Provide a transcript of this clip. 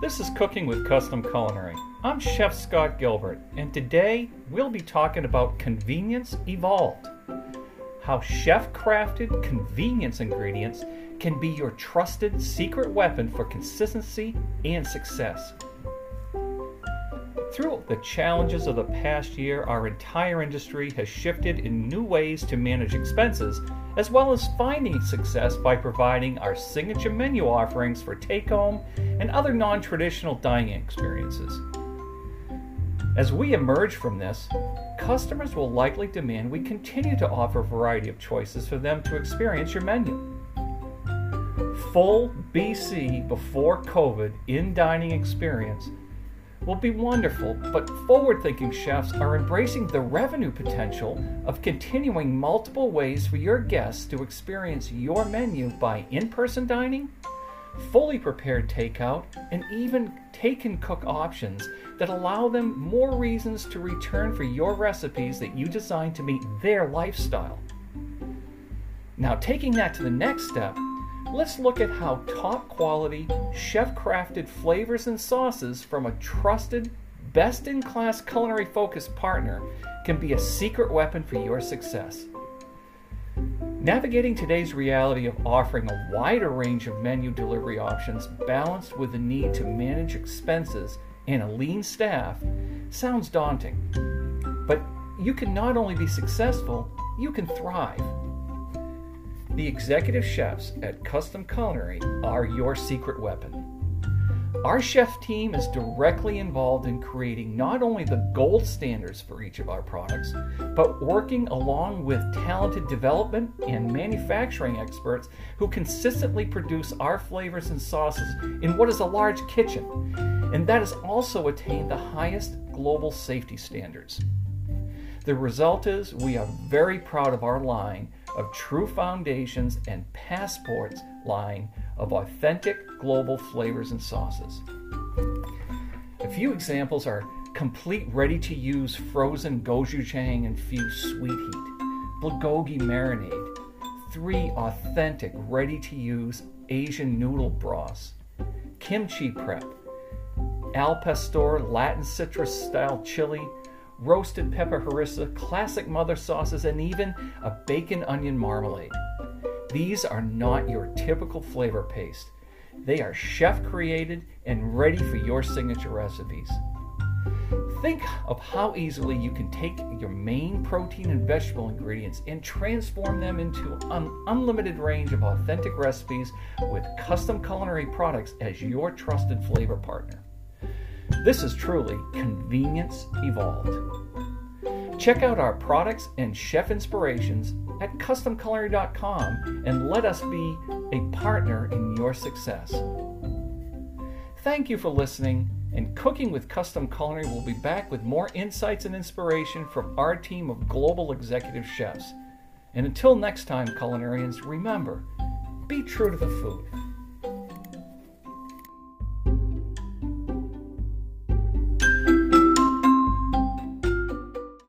This is Cooking with Custom Culinary. I'm Chef Scott Gilbert, and today we'll be talking about convenience evolved. How chef crafted convenience ingredients can be your trusted secret weapon for consistency and success. Through the challenges of the past year, our entire industry has shifted in new ways to manage expenses, as well as finding success by providing our signature menu offerings for take home and other non traditional dining experiences. As we emerge from this, customers will likely demand we continue to offer a variety of choices for them to experience your menu. Full BC before COVID in dining experience will be wonderful, but forward thinking chefs are embracing the revenue potential of continuing multiple ways for your guests to experience your menu by in person dining, fully prepared takeout, and even take and cook options that allow them more reasons to return for your recipes that you designed to meet their lifestyle. Now, taking that to the next step, let's look at how top quality, chef crafted flavors and sauces from a trusted, best in class culinary focused partner can be a secret weapon for your success. Navigating today's reality of offering a wider range of menu delivery options balanced with the need to manage expenses and a lean staff sounds daunting. But you can not only be successful, you can thrive. The executive chefs at Custom Culinary are your secret weapon. Our chef team is directly involved in creating not only the gold standards for each of our products, but working along with talented development and manufacturing experts who consistently produce our flavors and sauces in what is a large kitchen, and that has also attained the highest global safety standards. The result is we are very proud of our line of True Foundations and Passports line of authentic global flavors and sauces. A few examples are complete ready to use frozen gochujang infused sweet heat, bulgogi marinade, three authentic ready to use Asian noodle broths, kimchi prep, al pastor Latin citrus style chili roasted pepper harissa, classic mother sauces, and even a bacon onion marmalade. These are not your typical flavor paste. They are chef created and ready for your signature recipes. Think of how easily you can take your main protein and vegetable ingredients and transform them into an unlimited range of authentic recipes with custom culinary products as your trusted flavor partner. This is truly convenience evolved. Check out our products and chef inspirations at customculinary.com and let us be a partner in your success. Thank you for listening, and Cooking with Custom Culinary will be back with more insights and inspiration from our team of global executive chefs. And until next time, culinarians, remember be true to the food.